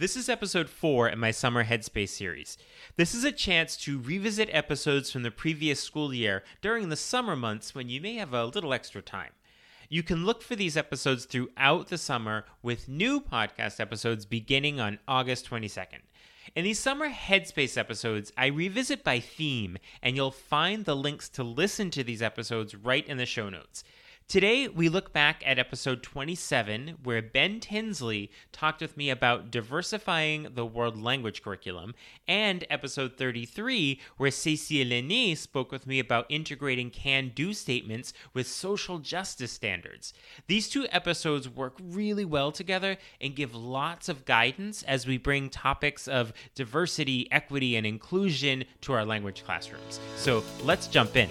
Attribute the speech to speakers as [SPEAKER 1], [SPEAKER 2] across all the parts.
[SPEAKER 1] This is episode 4 in my Summer Headspace series. This is a chance to revisit episodes from the previous school year during the summer months when you may have a little extra time. You can look for these episodes throughout the summer with new podcast episodes beginning on August 22nd. In these summer Headspace episodes, I revisit by theme, and you'll find the links to listen to these episodes right in the show notes. Today, we look back at episode 27, where Ben Tinsley talked with me about diversifying the world language curriculum, and episode 33, where Cécile Lainé spoke with me about integrating can do statements with social justice standards. These two episodes work really well together and give lots of guidance as we bring topics of diversity, equity, and inclusion to our language classrooms. So let's jump in.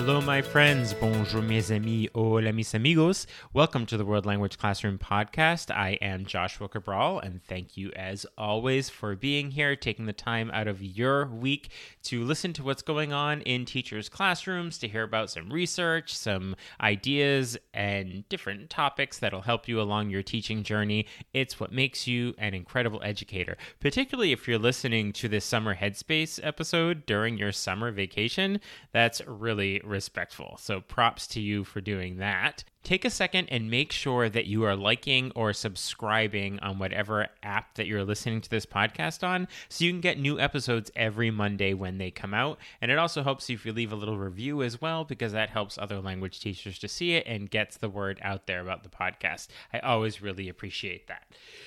[SPEAKER 1] Hello, my friends. Bonjour, mes amis. Hola, mis amigos. Welcome to the World Language Classroom podcast. I am Joshua Cabral, and thank you, as always, for being here, taking the time out of your week to listen to what's going on in teachers' classrooms, to hear about some research, some ideas, and different topics that'll help you along your teaching journey. It's what makes you an incredible educator, particularly if you're listening to this summer Headspace episode during your summer vacation. That's really respectful. So props to you for doing that take a second and make sure that you are liking or subscribing on whatever app that you're listening to this podcast on so you can get new episodes every Monday when they come out. And it also helps if you leave a little review as well, because that helps other language teachers to see it and gets the word out there about the podcast. I always really appreciate that.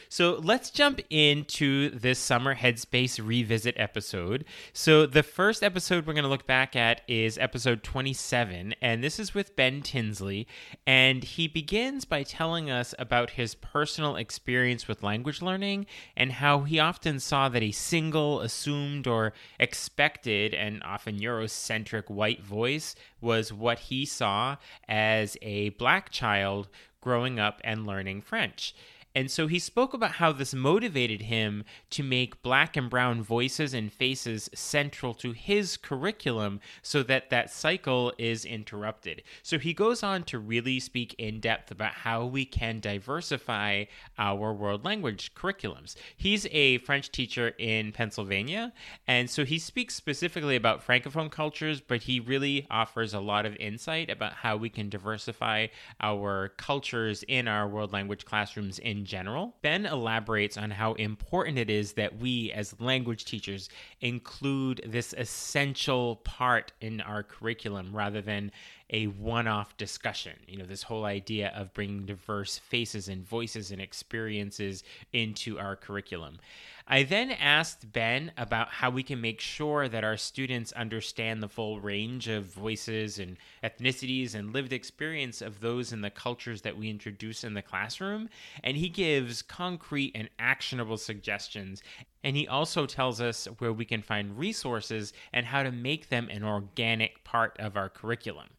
[SPEAKER 1] So let's jump into this summer Headspace revisit episode. So the first episode we're going to look back at is episode 27, and this is with Ben Tinsley. And and he begins by telling us about his personal experience with language learning and how he often saw that a single, assumed, or expected, and often Eurocentric white voice was what he saw as a black child growing up and learning French. And so he spoke about how this motivated him to make black and brown voices and faces central to his curriculum so that that cycle is interrupted. So he goes on to really speak in depth about how we can diversify our world language curriculums. He's a French teacher in Pennsylvania, and so he speaks specifically about francophone cultures, but he really offers a lot of insight about how we can diversify our cultures in our world language classrooms in general. Ben elaborates on how important it is that we, as language teachers, include this essential part in our curriculum rather than a one off discussion. You know, this whole idea of bringing diverse faces and voices and experiences into our curriculum. I then asked Ben about how we can make sure that our students understand the full range of voices and ethnicities and lived experience of those in the cultures that we introduce in the classroom. And he gives concrete and actionable suggestions. And he also tells us where we can find resources and how to make them an organic part of our curriculum.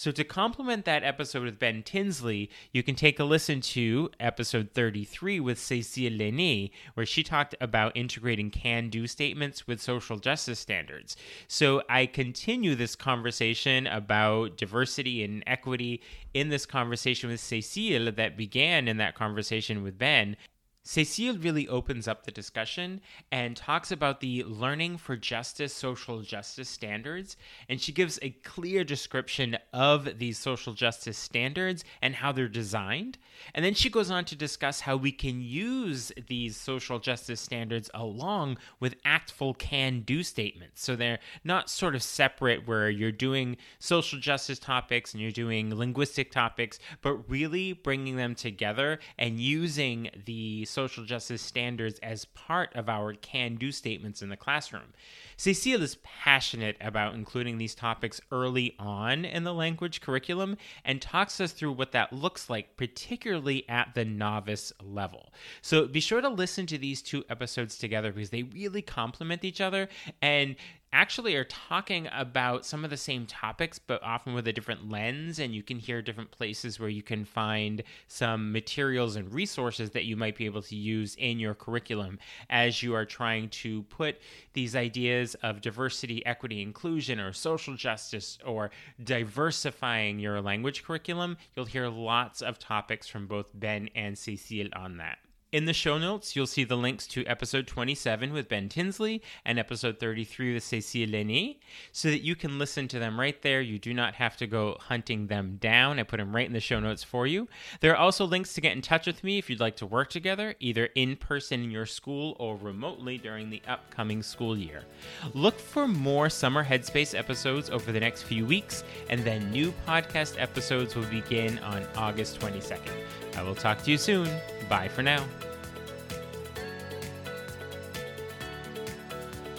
[SPEAKER 1] So, to complement that episode with Ben Tinsley, you can take a listen to episode 33 with Cécile Lainé, where she talked about integrating can do statements with social justice standards. So, I continue this conversation about diversity and equity in this conversation with Cécile that began in that conversation with Ben. Cécile really opens up the discussion and talks about the learning for justice social justice standards. And she gives a clear description of these social justice standards and how they're designed. And then she goes on to discuss how we can use these social justice standards along with ACTFL can do statements. So they're not sort of separate where you're doing social justice topics and you're doing linguistic topics, but really bringing them together and using the social justice standards as part of our can do statements in the classroom. Cecile is passionate about including these topics early on in the language curriculum and talks us through what that looks like, particularly at the novice level. So be sure to listen to these two episodes together because they really complement each other and actually are talking about some of the same topics, but often with a different lens. And you can hear different places where you can find some materials and resources that you might be able to use in your curriculum as you are trying to put these ideas of diversity, equity, inclusion, or social justice, or diversifying your language curriculum. You'll hear lots of topics from both Ben and Cecile on that. In the show notes, you'll see the links to episode 27 with Ben Tinsley and episode 33 with Cécile Lainé so that you can listen to them right there. You do not have to go hunting them down. I put them right in the show notes for you. There are also links to get in touch with me if you'd like to work together, either in person in your school or remotely during the upcoming school year. Look for more Summer Headspace episodes over the next few weeks, and then new podcast episodes will begin on August 22nd. I will talk to you soon. Bye for now.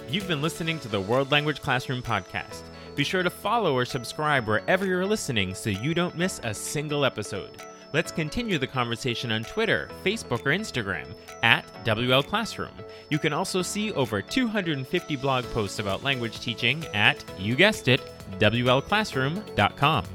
[SPEAKER 1] You've been listening to the World Language Classroom podcast. Be sure to follow or subscribe wherever you're listening so you don't miss a single episode. Let's continue the conversation on Twitter, Facebook, or Instagram at WL Classroom. You can also see over 250 blog posts about language teaching at, you guessed it, WLClassroom.com.